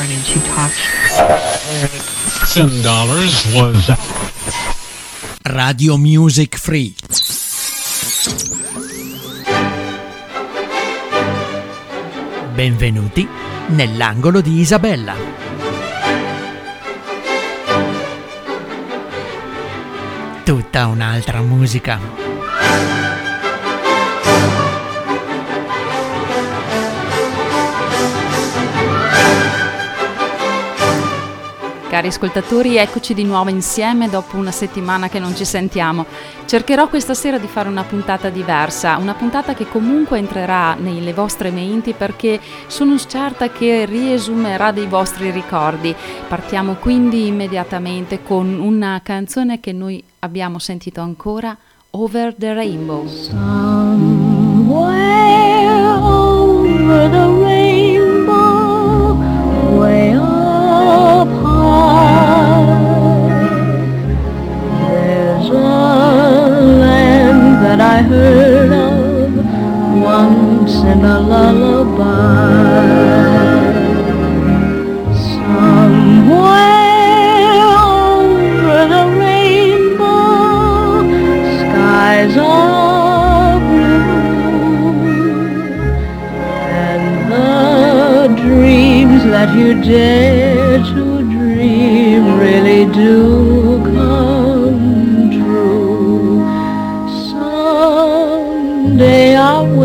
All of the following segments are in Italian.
and then she talks. Ten dollars was Radio Music Free. Benvenuti nell'angolo di Isabella. Tutta un'altra musica. Cari ascoltatori, eccoci di nuovo insieme dopo una settimana che non ci sentiamo. Cercherò questa sera di fare una puntata diversa, una puntata che comunque entrerà nelle vostre menti perché sono certa che riesumerà dei vostri ricordi. Partiamo quindi immediatamente con una canzone che noi abbiamo sentito ancora, Over the Rainbow. Somewhere over the I heard of once in a lullaby. Somewhere over the rainbow, skies are blue, and the dreams that you dare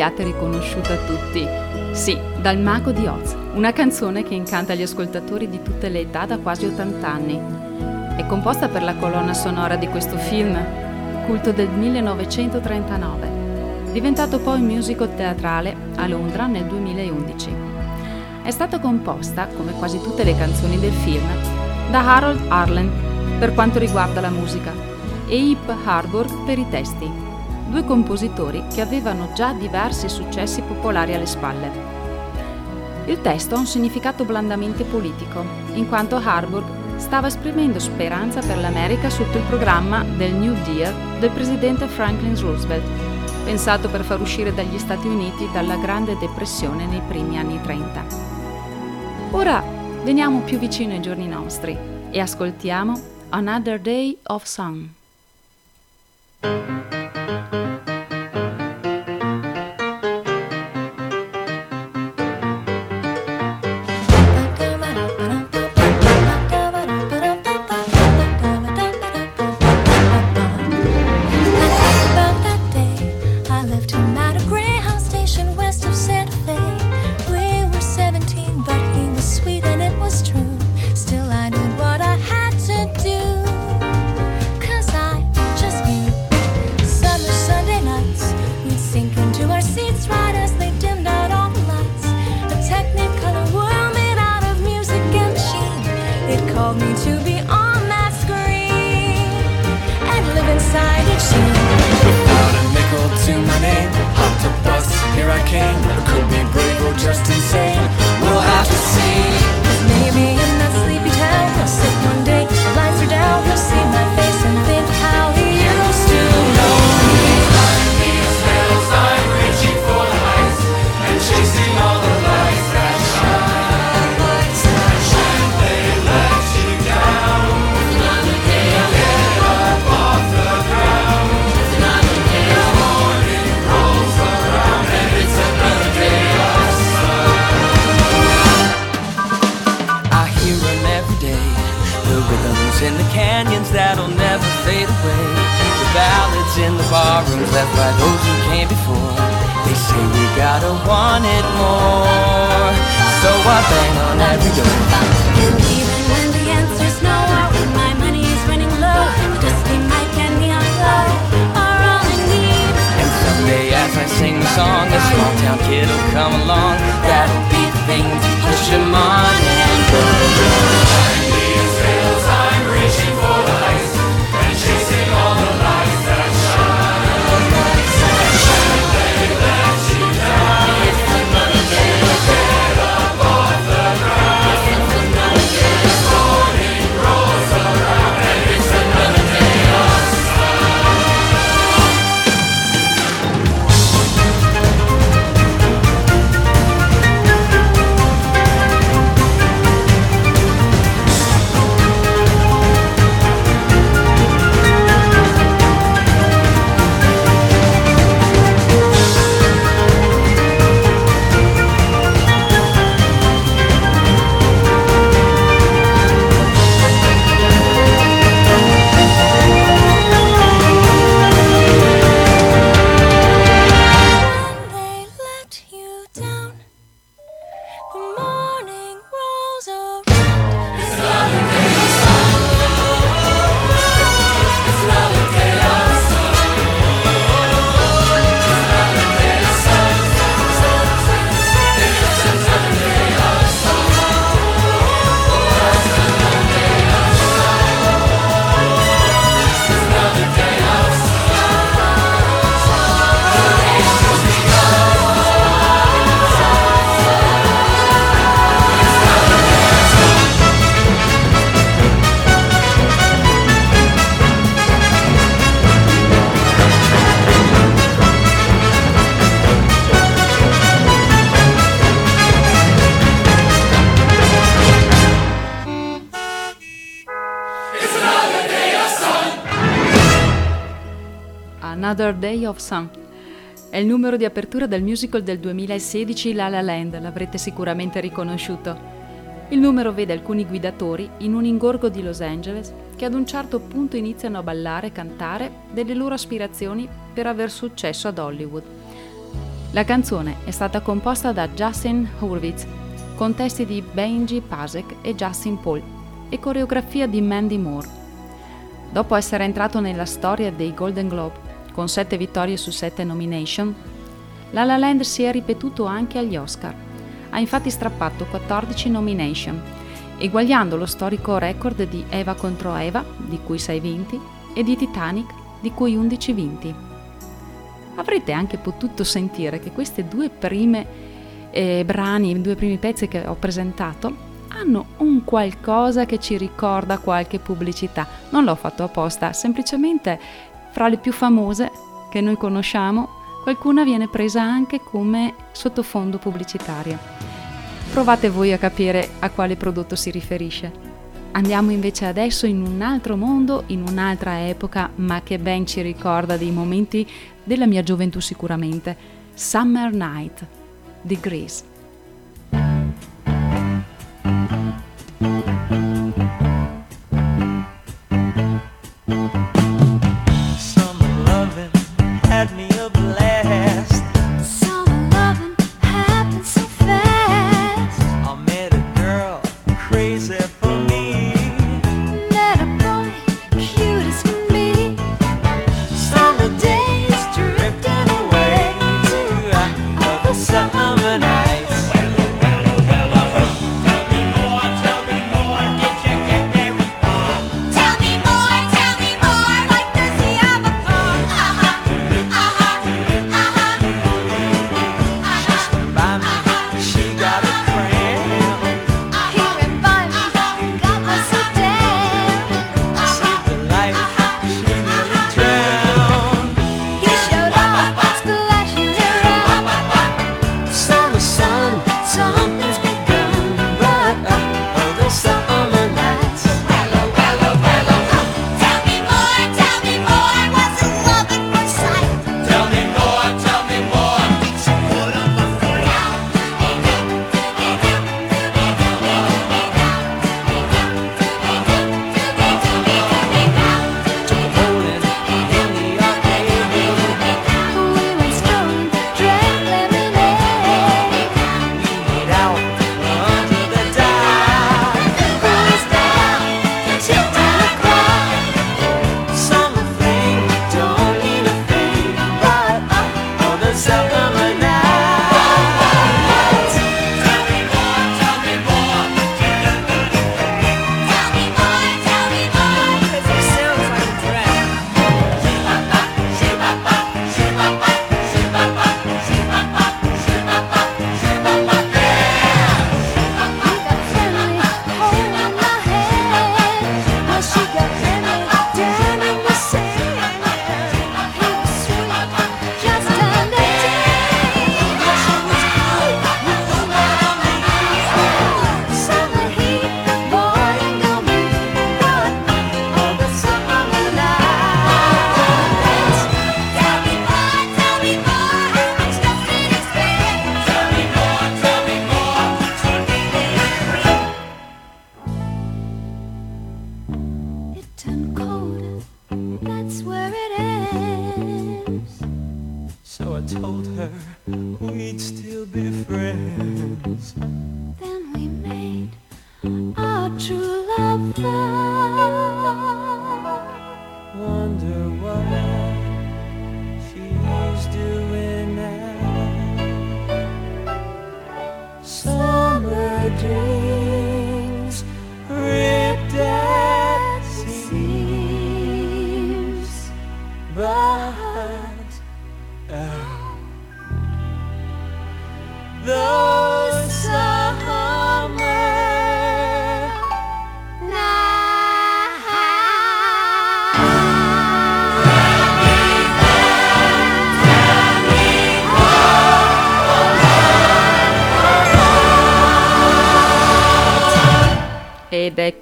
l'abbiate riconosciuta tutti. Sì, dal Mago di Oz, una canzone che incanta gli ascoltatori di tutte le età da quasi 80 anni. È composta per la colonna sonora di questo film, culto del 1939, diventato poi musical teatrale a Londra nel 2011. È stata composta, come quasi tutte le canzoni del film, da Harold Arlen per quanto riguarda la musica e Ip Harburg per i testi, due compositori che avevano già diversi successi popolari alle spalle. Il testo ha un significato blandamente politico, in quanto Harburg stava esprimendo speranza per l'America sotto il programma del New Deal del presidente Franklin Roosevelt, pensato per far uscire dagli Stati Uniti dalla Grande Depressione nei primi anni 30. Ora veniamo più vicino ai giorni nostri e ascoltiamo Another Day of Sun. Of Sun. È il numero di apertura del musical del 2016 La La Land, l'avrete sicuramente riconosciuto. Il numero vede alcuni guidatori in un ingorgo di Los Angeles che ad un certo punto iniziano a ballare e cantare delle loro aspirazioni per aver successo ad Hollywood. La canzone è stata composta da Justin Hurwitz, con testi di Benji Pasek e Justin Paul e coreografia di Mandy Moore. Dopo essere entrato nella storia dei Golden Globe, con 7 vittorie su 7 nomination, La La Land si è ripetuto anche agli Oscar. Ha infatti strappato 14 nomination, eguagliando lo storico record di Eva contro Eva, di cui 6 vinti, e di Titanic, di cui 11 vinti. Avrete anche potuto sentire che queste due prime eh, brani, i due primi pezzi che ho presentato, hanno un qualcosa che ci ricorda qualche pubblicità. Non l'ho fatto apposta, semplicemente fra le più famose che noi conosciamo, qualcuna viene presa anche come sottofondo pubblicitario. Provate voi a capire a quale prodotto si riferisce. Andiamo invece adesso in un altro mondo, in un'altra epoca, ma che ben ci ricorda dei momenti della mia gioventù sicuramente. Summer Night di Grease.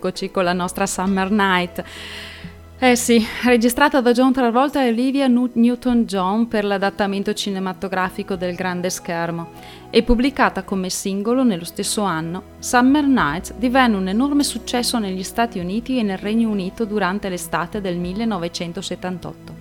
Eccoci con la nostra Summer Night. Eh sì, registrata da John Travolta e Olivia Newton-John per l'adattamento cinematografico del grande schermo e pubblicata come singolo nello stesso anno, Summer Nights divenne un enorme successo negli Stati Uniti e nel Regno Unito durante l'estate del 1978.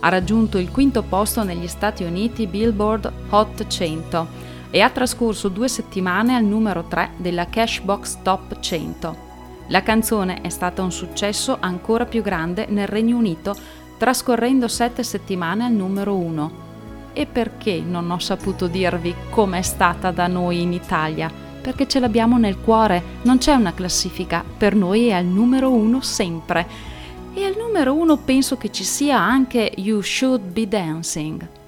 Ha raggiunto il quinto posto negli Stati Uniti Billboard Hot 100 e ha trascorso due settimane al numero 3 della Cashbox Top 100. La canzone è stata un successo ancora più grande nel Regno Unito, trascorrendo sette settimane al numero 1. E perché non ho saputo dirvi com'è stata da noi in Italia? Perché ce l'abbiamo nel cuore, non c'è una classifica, per noi è al numero 1 sempre. E al numero 1 penso che ci sia anche You Should Be Dancing.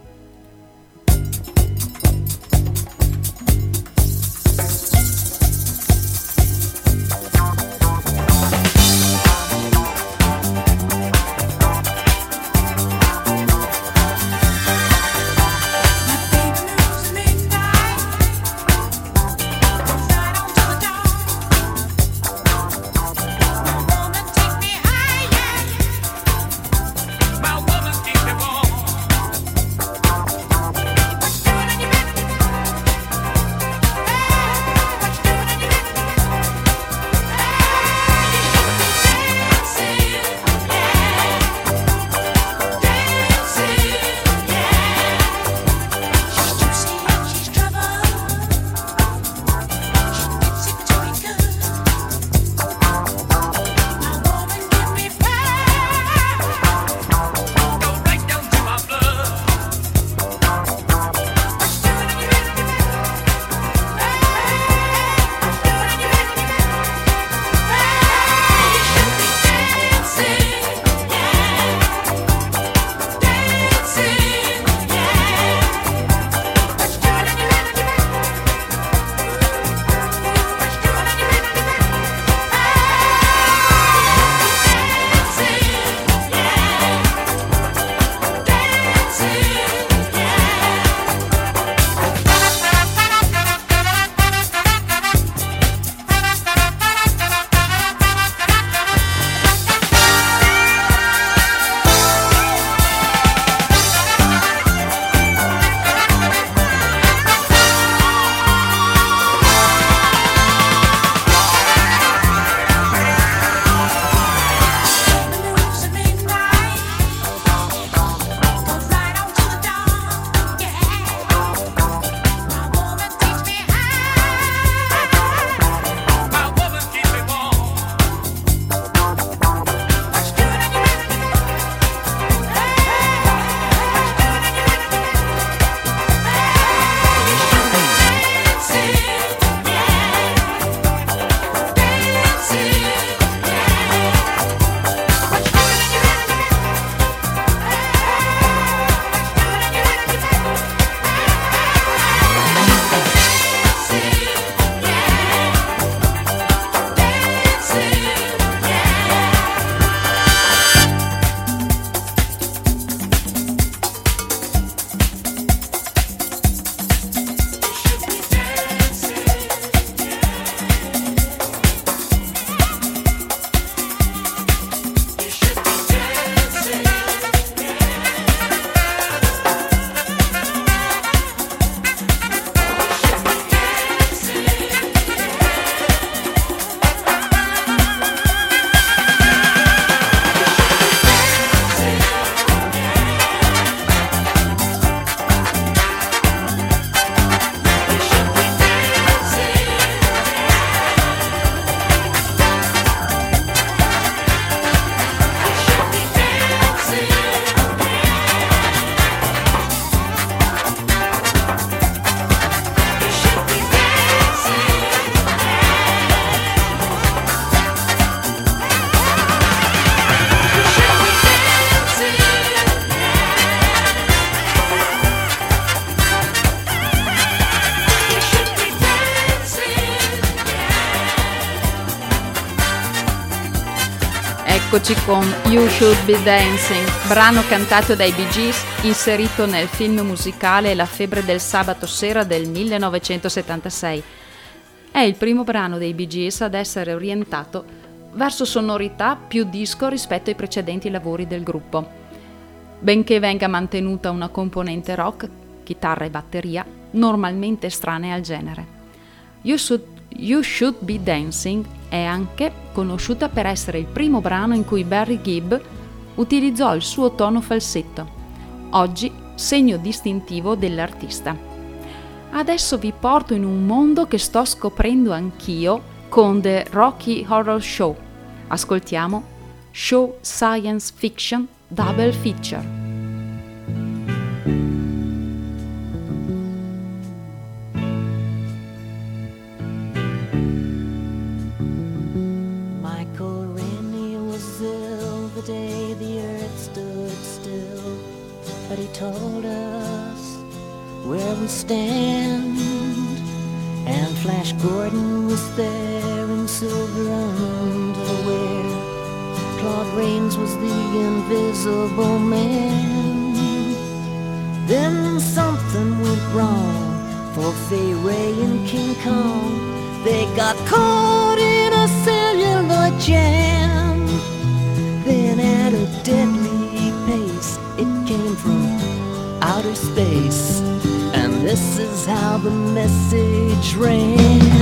Eccoci con You Should Be Dancing, brano cantato dai Bee Gees, inserito nel film musicale La febbre del sabato sera del 1976. È il primo brano dei Bee Gees ad essere orientato verso sonorità più disco rispetto ai precedenti lavori del gruppo. Benché venga mantenuta una componente rock, chitarra e batteria, normalmente estranea al genere. You Should, you Should Be Dancing è anche conosciuta per essere il primo brano in cui Barry Gibb utilizzò il suo tono falsetto, oggi segno distintivo dell'artista. Adesso vi porto in un mondo che sto scoprendo anch'io con The Rocky Horror Show. Ascoltiamo Show Science Fiction Double Feature. Told us where we stand. And Flash Gordon was there in silver underwear. Claude Rains was the invisible man. Then something went wrong for Fay Ray and King Kong. They got caught in a cellular jam. The message ran.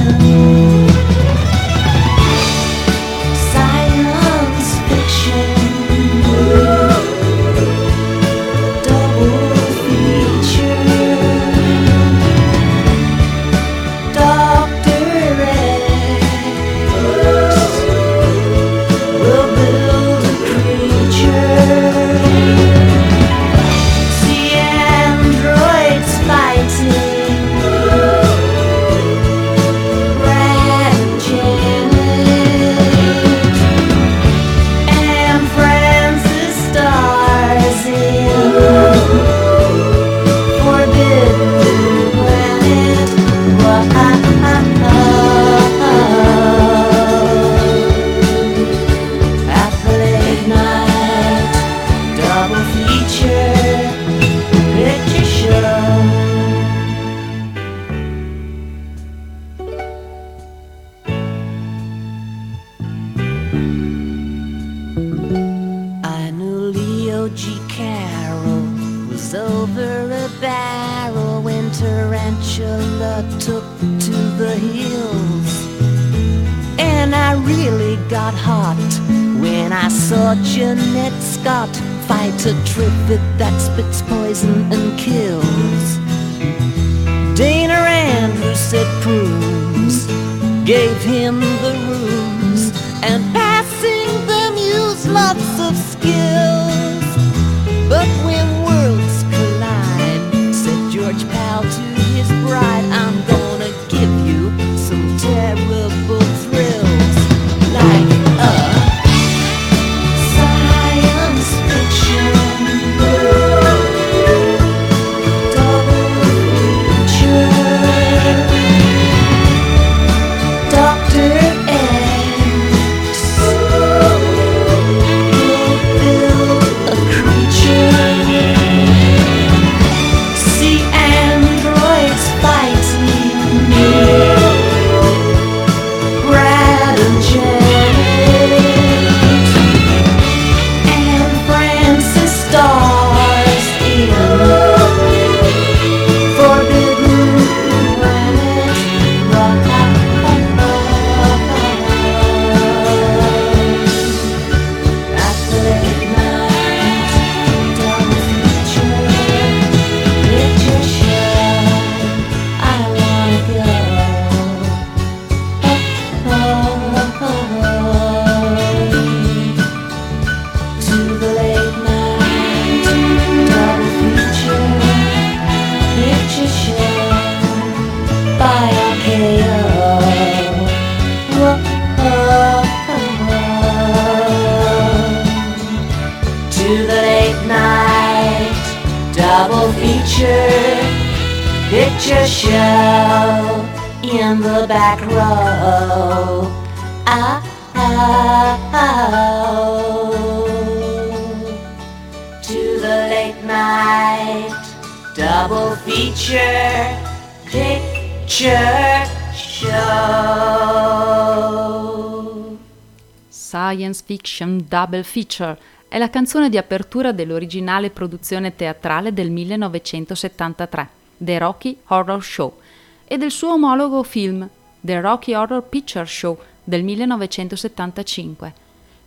Double Feature è la canzone di apertura dell'originale produzione teatrale del 1973, The Rocky Horror Show, e del suo omologo film, The Rocky Horror Picture Show del 1975.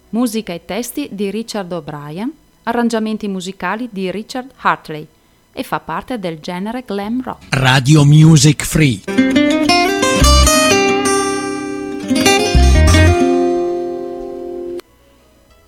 Musica e testi di Richard O'Brien, arrangiamenti musicali di Richard Hartley e fa parte del genere glam rock. Radio Music Free.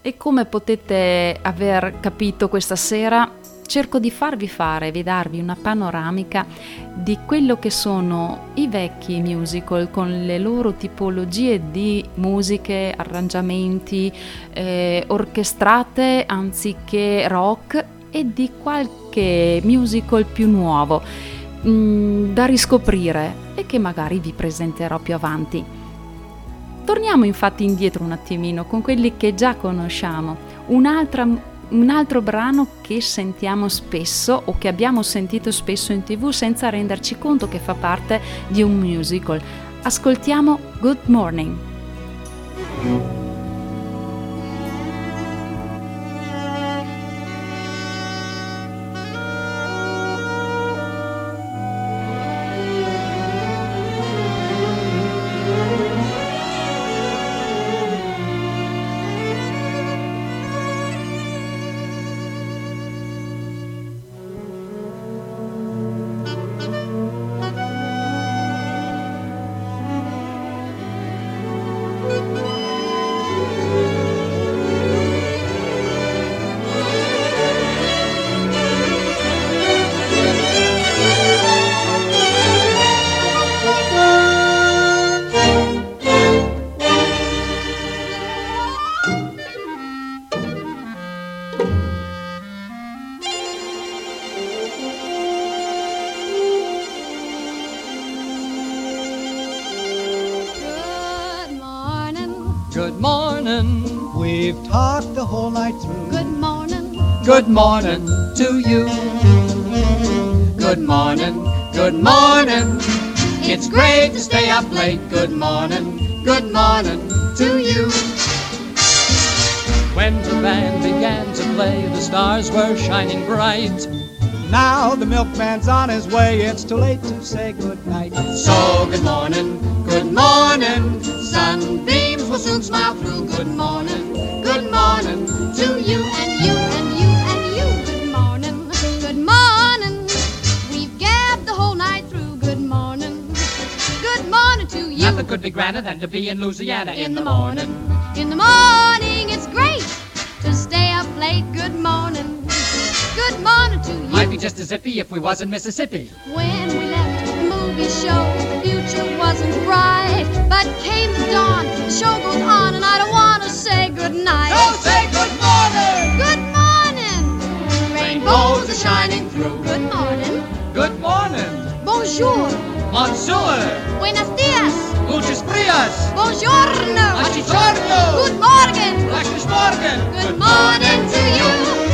E come potete aver capito questa sera, cerco di farvi fare, di darvi una panoramica di quello che sono i vecchi musical con le loro tipologie di musiche, arrangiamenti eh, orchestrate anziché rock e di qualche musical più nuovo mm, da riscoprire e che magari vi presenterò più avanti. Torniamo infatti indietro un attimino con quelli che già conosciamo, Un'altra, un altro brano che sentiamo spesso o che abbiamo sentito spesso in tv senza renderci conto che fa parte di un musical. Ascoltiamo Good Morning. Good morning. We've talked the whole night through. Good morning. Good morning to you. Good morning. Good morning. It's great to stay up late. Good morning. Good morning to you. When the band began to play, the stars were shining bright. Now the milkman's on his way. It's too late to say good night. So good morning, good morning. Sunbeams will soon smile through. Good morning, good morning to you. And you and you and you. Good morning. Good morning. We've gabbed the whole night through. Good morning. Good morning to you. Nothing could be grander than to be in Louisiana in the morning. In the morning, it's great to stay up late. Good morning. Good morning to you. Might be just as iffy if we was in Mississippi. When we left the movie show, future wasn't bright. But came the dawn, the show goes on, and I don't want to say goodnight. So say good morning. Good morning. Rainbows are shining through. Good morning. Good morning. Bonjour. Monsieur. Buenos dias. Muchas frias. Buongiorno. Buongiorno. Good morning. Good morning to you.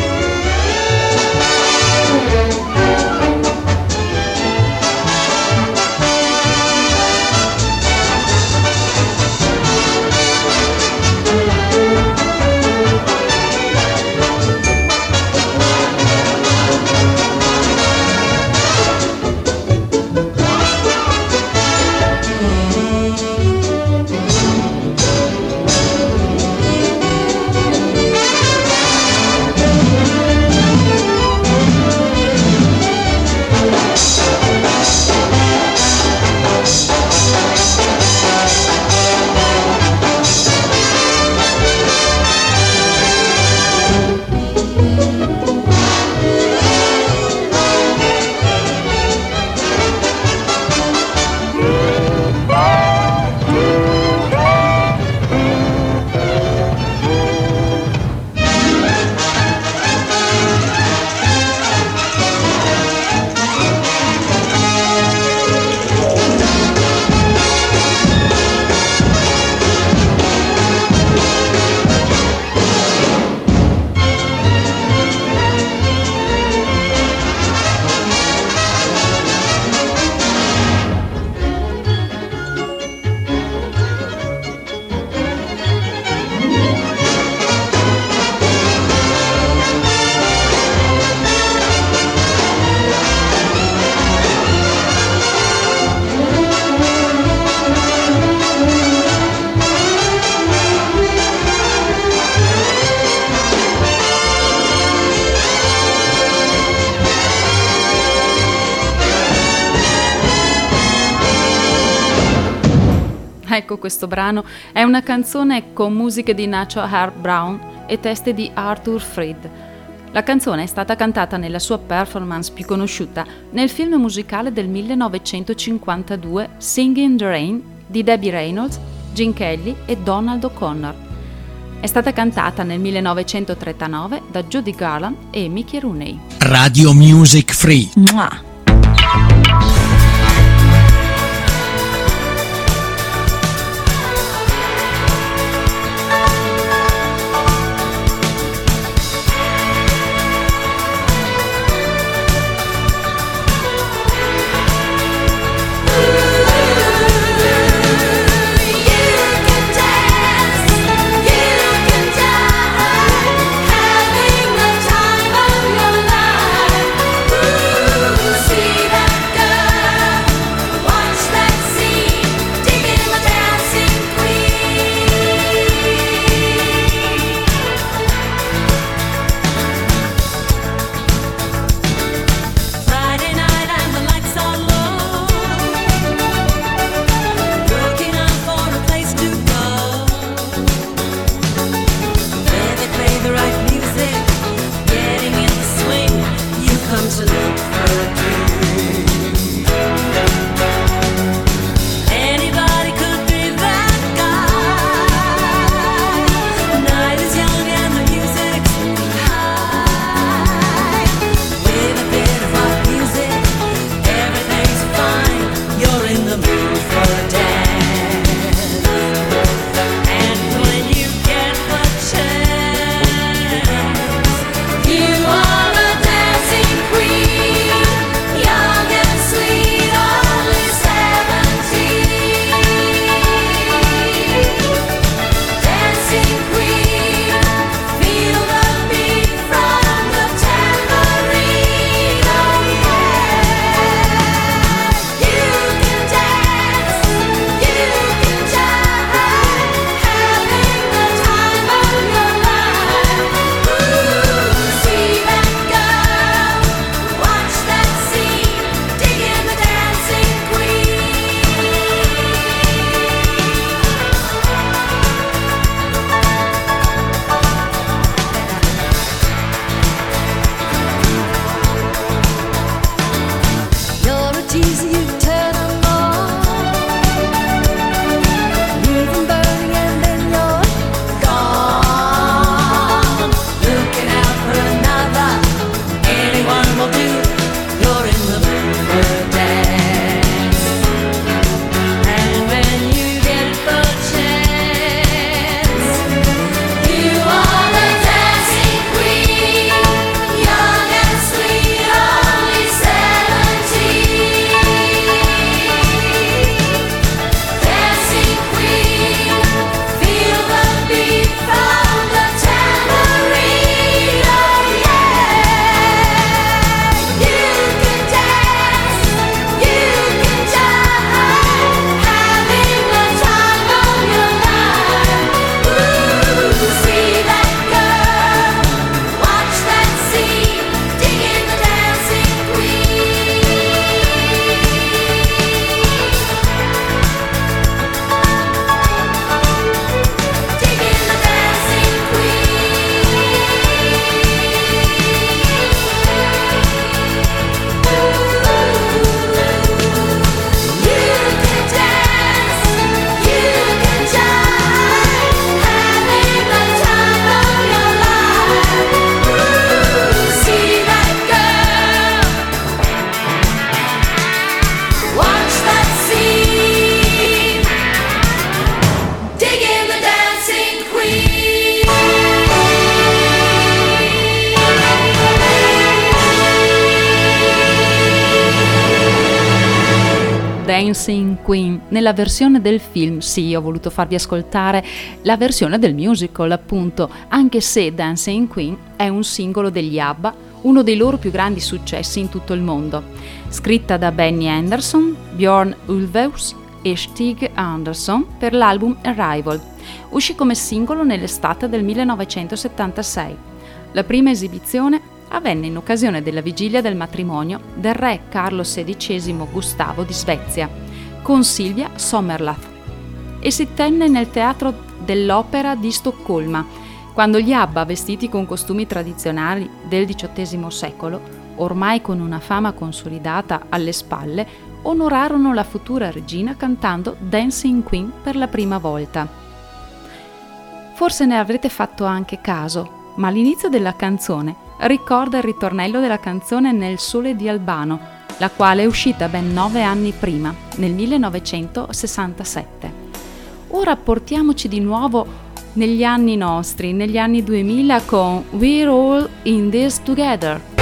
Questo brano è una canzone con musiche di Nacho Herb Brown e teste di Arthur Fried. La canzone è stata cantata nella sua performance più conosciuta nel film musicale del 1952 Singing in the Rain di Debbie Reynolds, Gene Kelly e Donald O'Connor. È stata cantata nel 1939 da Judy Garland e Mickey Rooney. Radio Music Free. Mua. Nella versione del film, sì, ho voluto farvi ascoltare la versione del musical, appunto, anche se Dancing Queen è un singolo degli ABBA, uno dei loro più grandi successi in tutto il mondo. Scritta da Benny Anderson, Bjorn Ulvaeus e Stig Anderson per l'album Arrival. Uscì come singolo nell'estate del 1976. La prima esibizione avvenne in occasione della vigilia del matrimonio del re Carlo XVI Gustavo di Svezia con Silvia Sommerlath. e si tenne nel teatro dell'opera di Stoccolma, quando gli Abba, vestiti con costumi tradizionali del XVIII secolo, ormai con una fama consolidata alle spalle, onorarono la futura regina cantando Dancing Queen per la prima volta. Forse ne avrete fatto anche caso, ma all'inizio della canzone ricorda il ritornello della canzone Nel sole di Albano, la quale è uscita ben nove anni prima, nel 1967. Ora portiamoci di nuovo negli anni nostri, negli anni 2000 con We're All in This Together.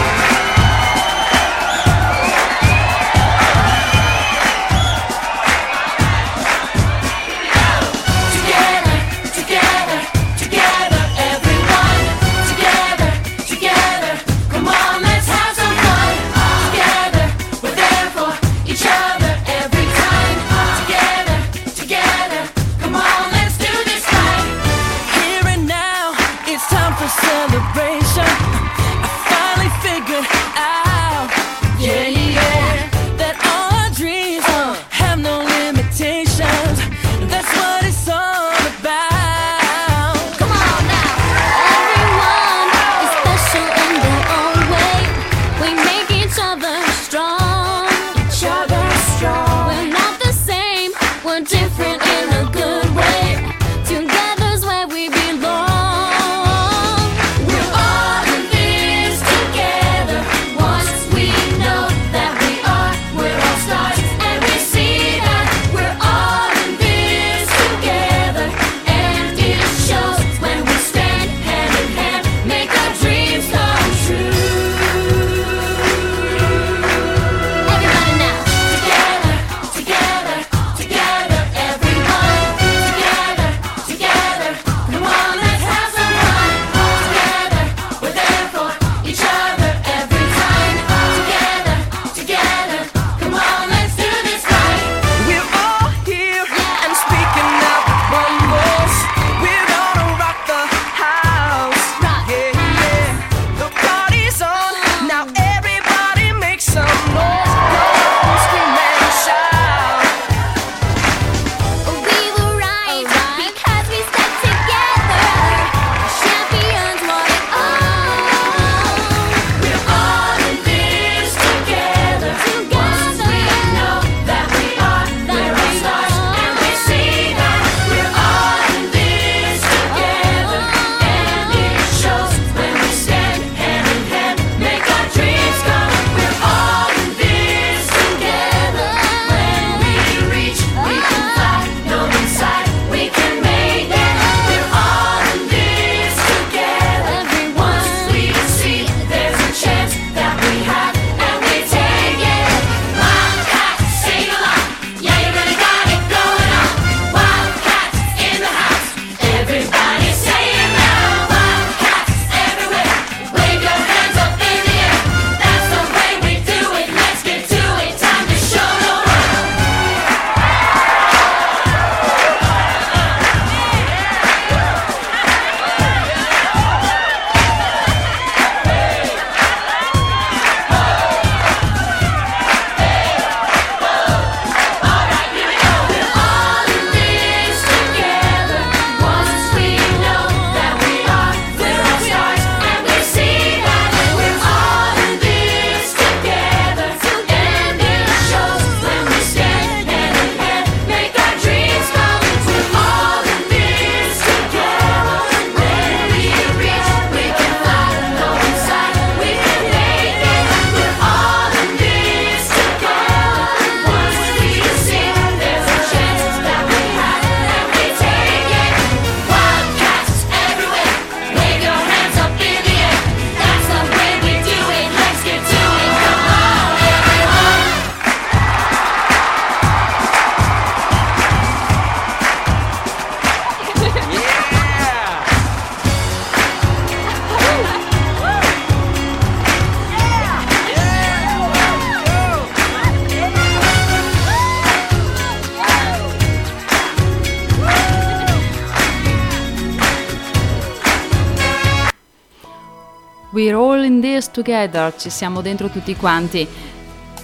Together, ci siamo dentro tutti quanti.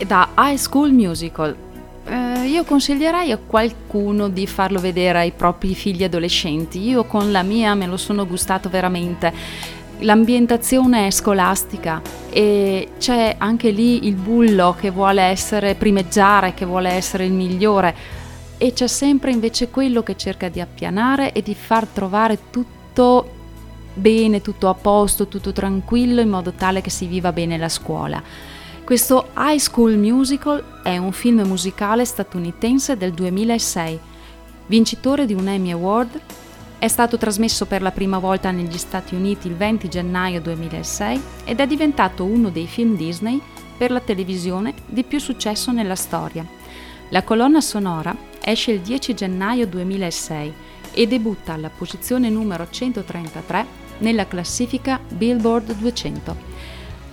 Da High School Musical. eh, io consiglierei a qualcuno di farlo vedere ai propri figli adolescenti. Io con la mia me lo sono gustato veramente. L'ambientazione è scolastica e c'è anche lì il bullo che vuole essere primeggiare, che vuole essere il migliore e c'è sempre invece quello che cerca di appianare e di far trovare tutto bene, tutto a posto, tutto tranquillo in modo tale che si viva bene la scuola. Questo High School Musical è un film musicale statunitense del 2006, vincitore di un Emmy Award, è stato trasmesso per la prima volta negli Stati Uniti il 20 gennaio 2006 ed è diventato uno dei film Disney per la televisione di più successo nella storia. La colonna sonora esce il 10 gennaio 2006 e debutta alla posizione numero 133 nella classifica Billboard 200.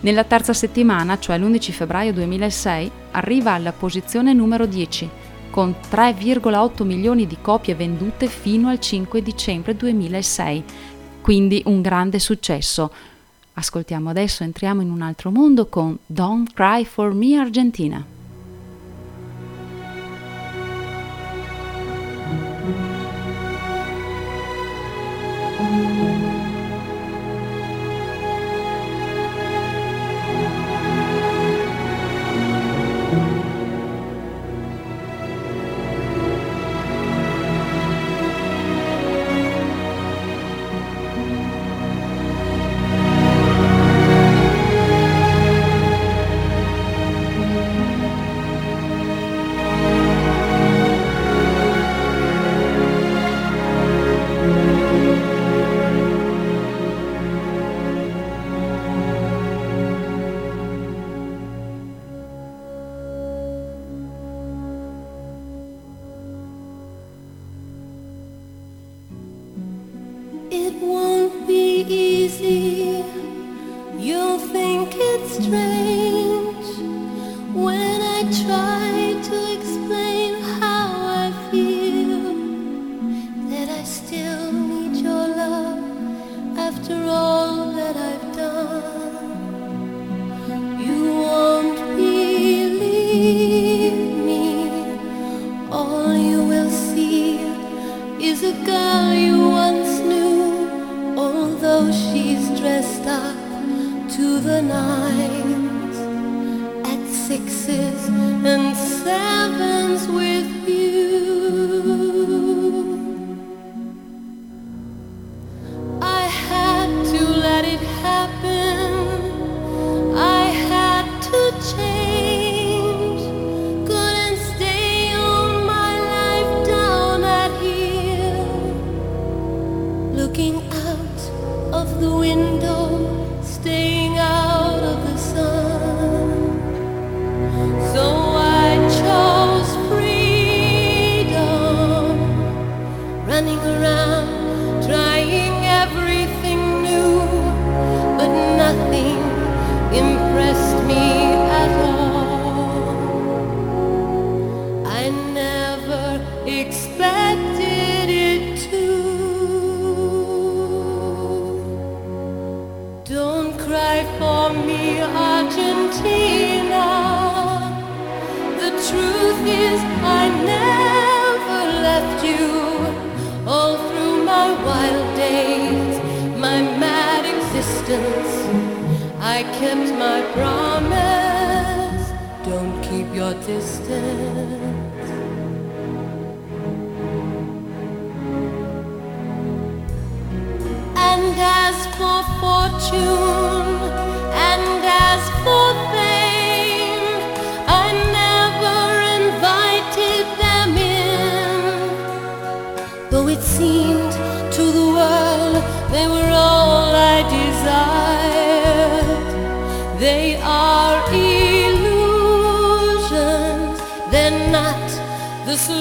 Nella terza settimana, cioè l'11 febbraio 2006, arriva alla posizione numero 10, con 3,8 milioni di copie vendute fino al 5 dicembre 2006, quindi un grande successo. Ascoltiamo adesso, entriamo in un altro mondo con Don't Cry for Me Argentina. is a girl you once knew, although she's dressed up to the nines at sixes and sevens with you.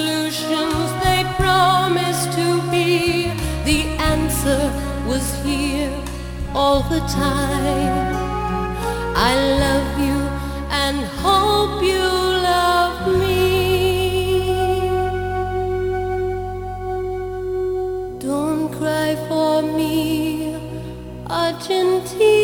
solutions they promised to be. The answer was here all the time. I love you and hope you love me. Don't cry for me, Argentina.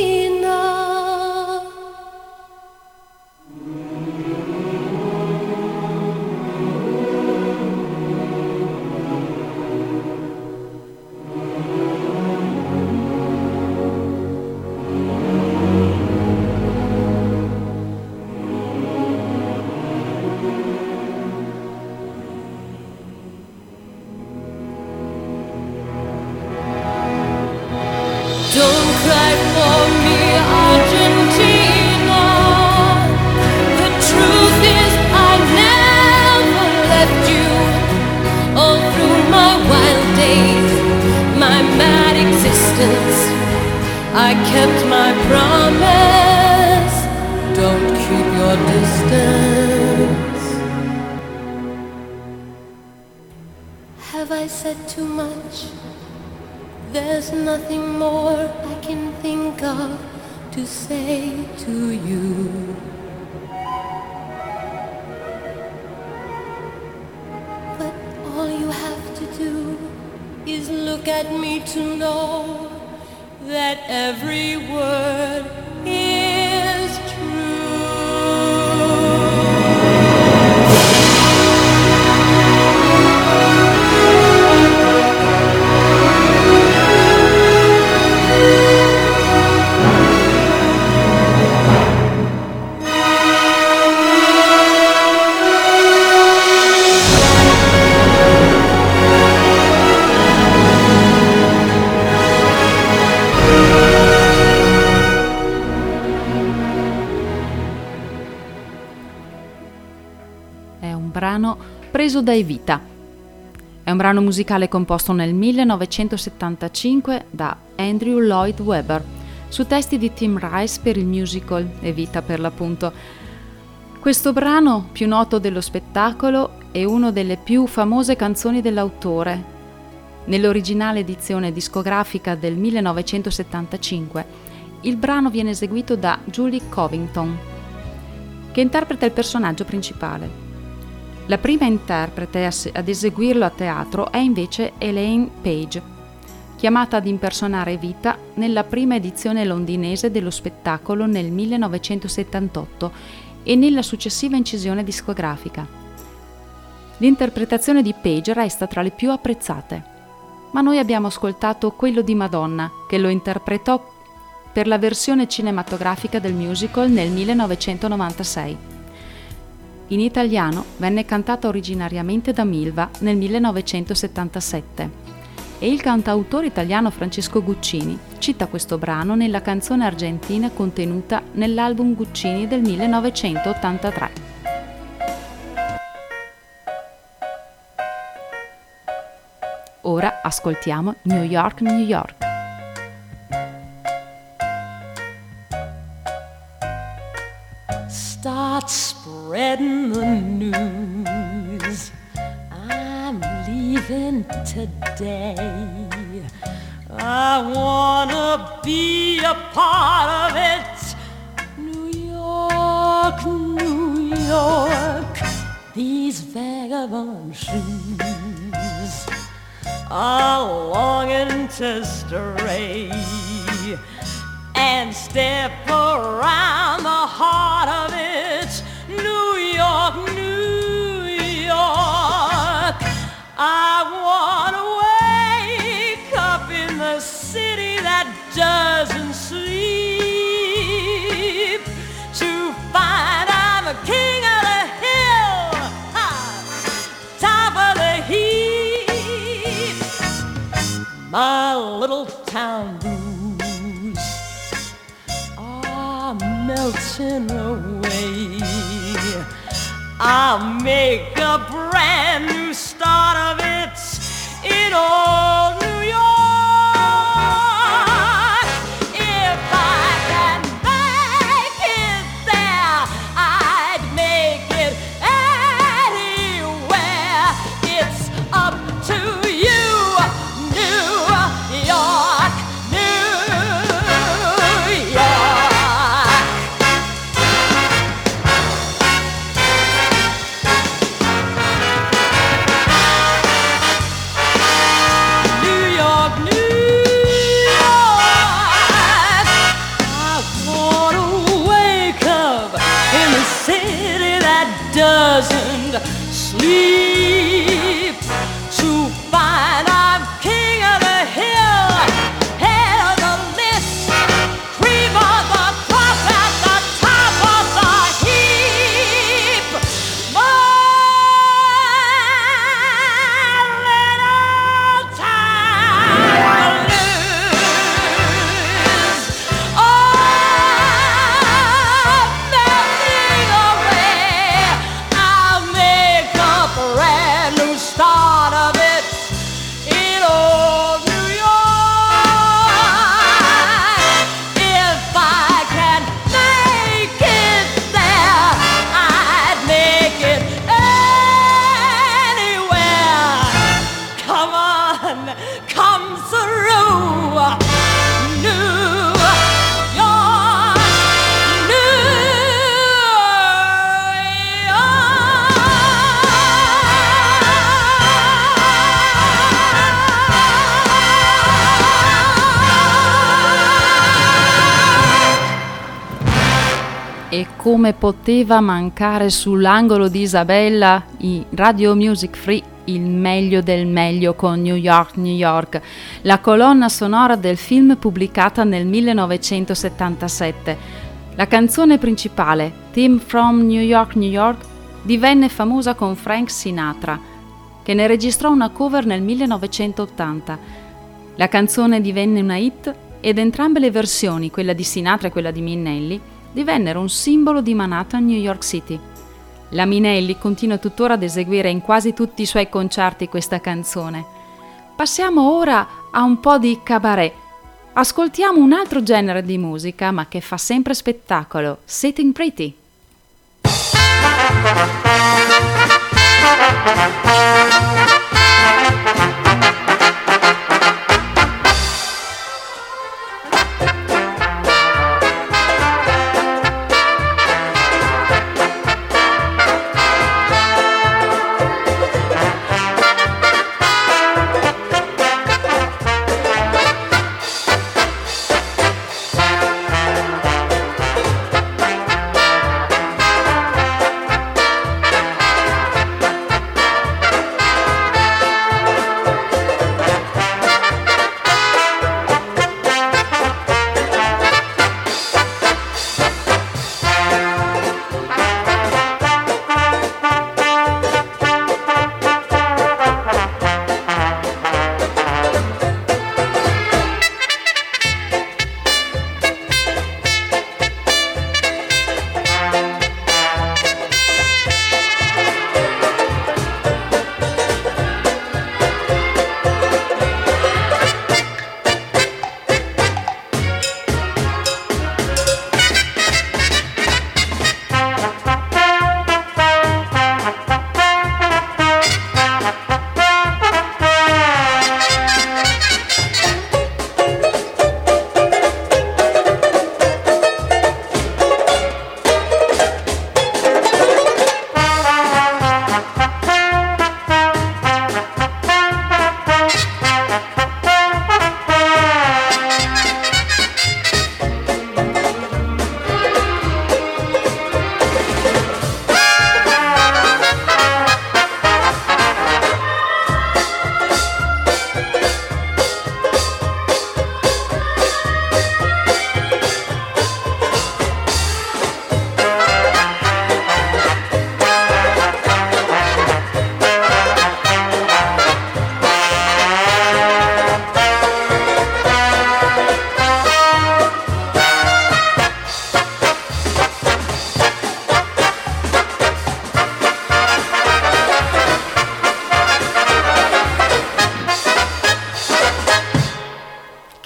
Preso da Evita. È un brano musicale composto nel 1975 da Andrew Lloyd Webber, su testi di Tim Rice per il musical Evita per l'appunto. Questo brano, più noto dello spettacolo, è una delle più famose canzoni dell'autore. Nell'originale edizione discografica del 1975, il brano viene eseguito da Julie Covington, che interpreta il personaggio principale. La prima interprete ad eseguirlo a teatro è invece Elaine Page, chiamata ad impersonare Vita nella prima edizione londinese dello spettacolo nel 1978 e nella successiva incisione discografica. L'interpretazione di Page resta tra le più apprezzate, ma noi abbiamo ascoltato quello di Madonna, che lo interpretò per la versione cinematografica del musical nel 1996. In italiano venne cantata originariamente da Milva nel 1977 e il cantautore italiano Francesco Guccini cita questo brano nella canzone argentina contenuta nell'album Guccini del 1983. Ora ascoltiamo New York, New York. Start spreading the news. I'm leaving today. I wanna be a part of it. New York, New York, these vagabond shoes are longing to stray and step around the heart of it. New York, New York. I want to wake up in the city that doesn't sleep to find I'm a king of the hill, top of the heap. My little town blues are melting away. I'll make a brand new start of it in old New come poteva mancare sull'angolo di Isabella i Radio Music Free il meglio del meglio con New York, New York, la colonna sonora del film pubblicata nel 1977. La canzone principale, Team from New York, New York, divenne famosa con Frank Sinatra, che ne registrò una cover nel 1980. La canzone divenne una hit ed entrambe le versioni, quella di Sinatra e quella di Minnelli, divennero un simbolo di Manhattan, New York City. La Minelli continua tuttora ad eseguire in quasi tutti i suoi concerti questa canzone. Passiamo ora a un po' di cabaret. Ascoltiamo un altro genere di musica, ma che fa sempre spettacolo, Sitting Pretty.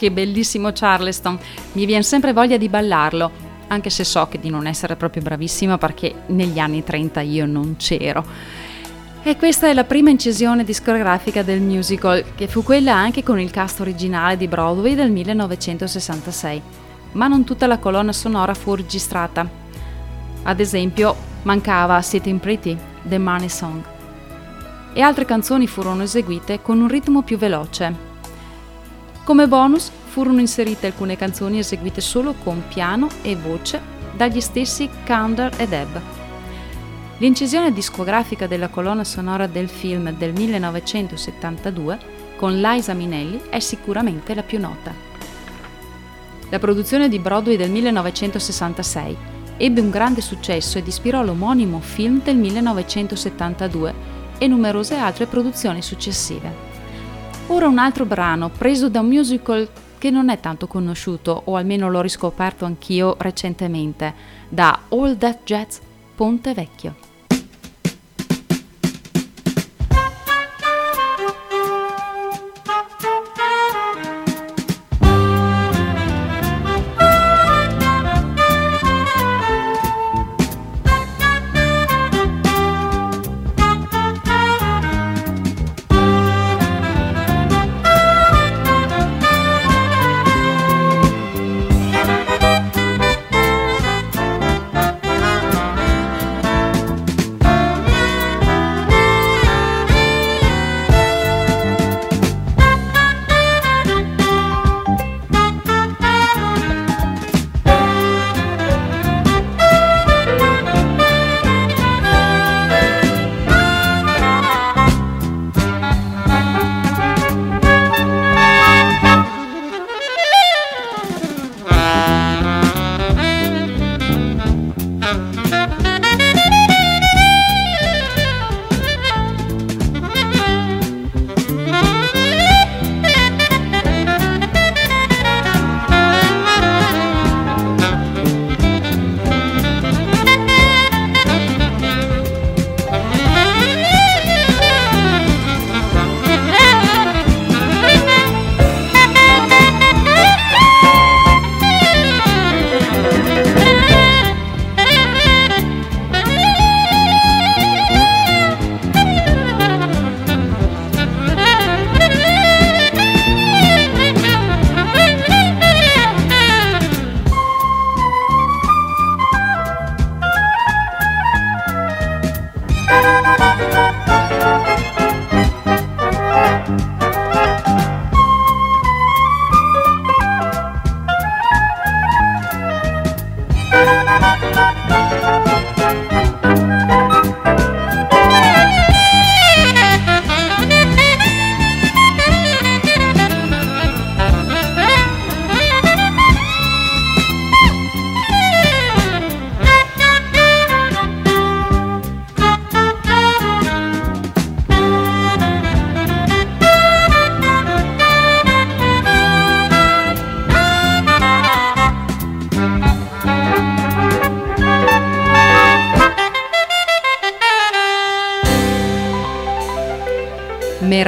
Che bellissimo Charleston, mi viene sempre voglia di ballarlo, anche se so che di non essere proprio bravissima perché negli anni 30 io non c'ero. E questa è la prima incisione discografica del musical, che fu quella anche con il cast originale di Broadway del 1966, ma non tutta la colonna sonora fu registrata. Ad esempio, mancava Sitting Pretty, The Money Song, e altre canzoni furono eseguite con un ritmo più veloce, come bonus furono inserite alcune canzoni eseguite solo con piano e voce dagli stessi Kander e Deb. L'incisione discografica della colonna sonora del film del 1972 con Liza Minelli è sicuramente la più nota. La produzione di Broadway del 1966 ebbe un grande successo ed ispirò l'omonimo film del 1972 e numerose altre produzioni successive. Ora un altro brano preso da un musical che non è tanto conosciuto, o almeno l'ho riscoperto anch'io recentemente, da All That Jazz Ponte Vecchio.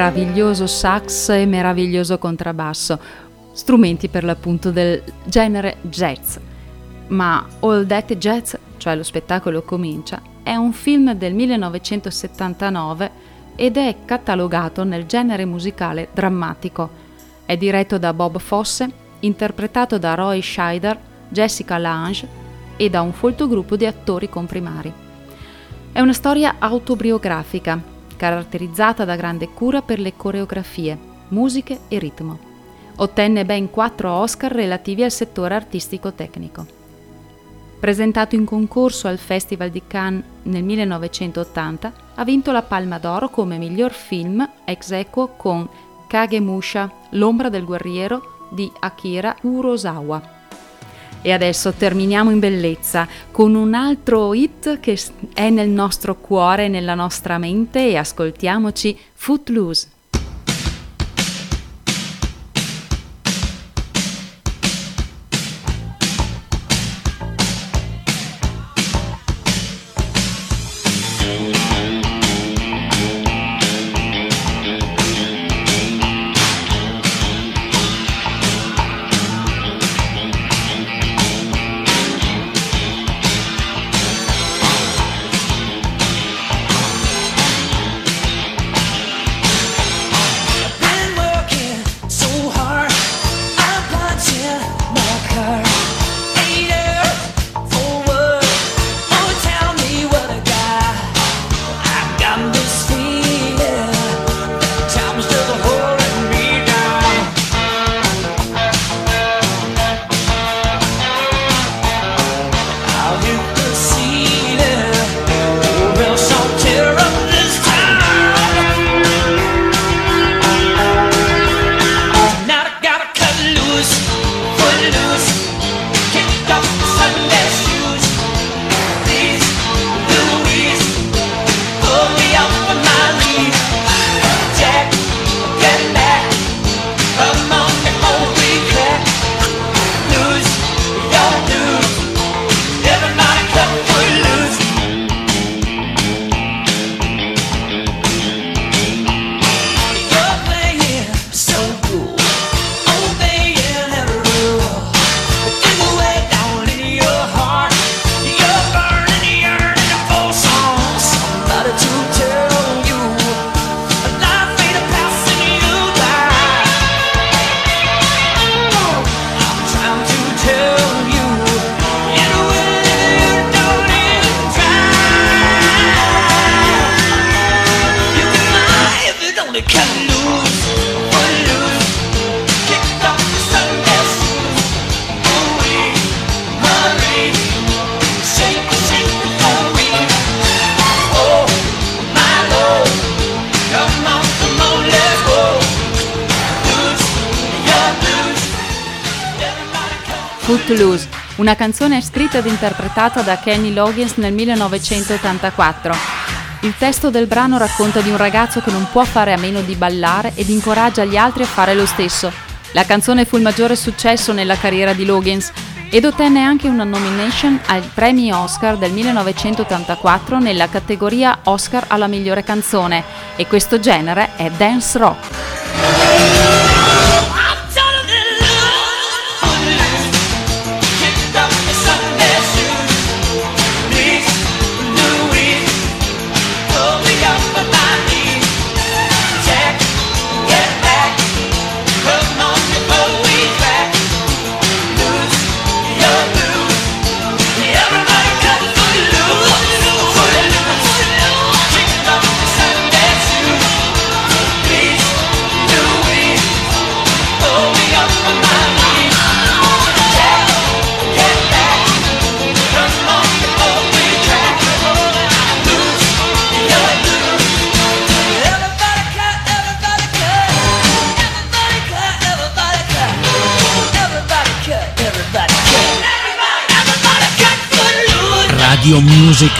Meraviglioso sax e meraviglioso contrabbasso, strumenti per l'appunto del genere jazz. Ma All That Jazz, cioè lo spettacolo comincia, è un film del 1979 ed è catalogato nel genere musicale drammatico. È diretto da Bob Fosse, interpretato da Roy Scheider, Jessica Lange e da un folto gruppo di attori comprimari. È una storia autobiografica, caratterizzata da grande cura per le coreografie, musiche e ritmo. Ottenne ben quattro Oscar relativi al settore artistico-tecnico. Presentato in concorso al Festival di Cannes nel 1980, ha vinto la Palma d'Oro come miglior film ex equo con Kagemusha, l'ombra del guerriero di Akira Kurosawa. E adesso terminiamo in bellezza con un altro hit che è nel nostro cuore, nella nostra mente e ascoltiamoci Footloose. Una canzone scritta ed interpretata da Kenny Loggins nel 1984. Il testo del brano racconta di un ragazzo che non può fare a meno di ballare ed incoraggia gli altri a fare lo stesso. La canzone fu il maggiore successo nella carriera di Loggins ed ottenne anche una nomination ai premi Oscar del 1984 nella categoria Oscar alla migliore canzone e questo genere è dance rock.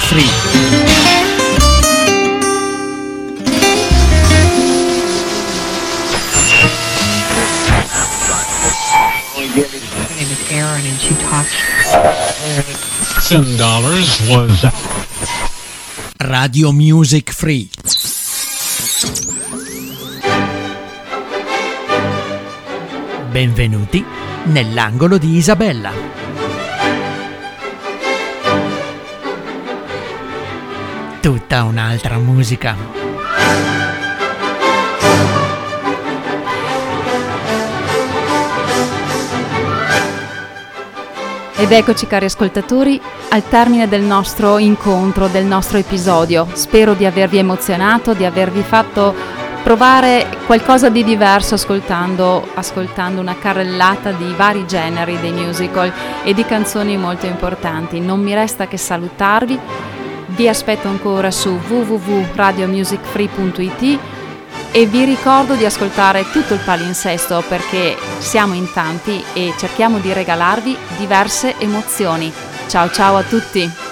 free. Aaron Radio Music Free. Benvenuti nell'angolo di Isabella. Tutta un'altra musica. Ed eccoci cari ascoltatori al termine del nostro incontro, del nostro episodio. Spero di avervi emozionato, di avervi fatto provare qualcosa di diverso ascoltando, ascoltando una carrellata di vari generi dei musical e di canzoni molto importanti. Non mi resta che salutarvi, vi aspetto ancora su www.radiomusicfree.it e vi ricordo di ascoltare tutto il palinsesto perché siamo in tanti e cerchiamo di regalarvi diverse emozioni. Ciao ciao a tutti!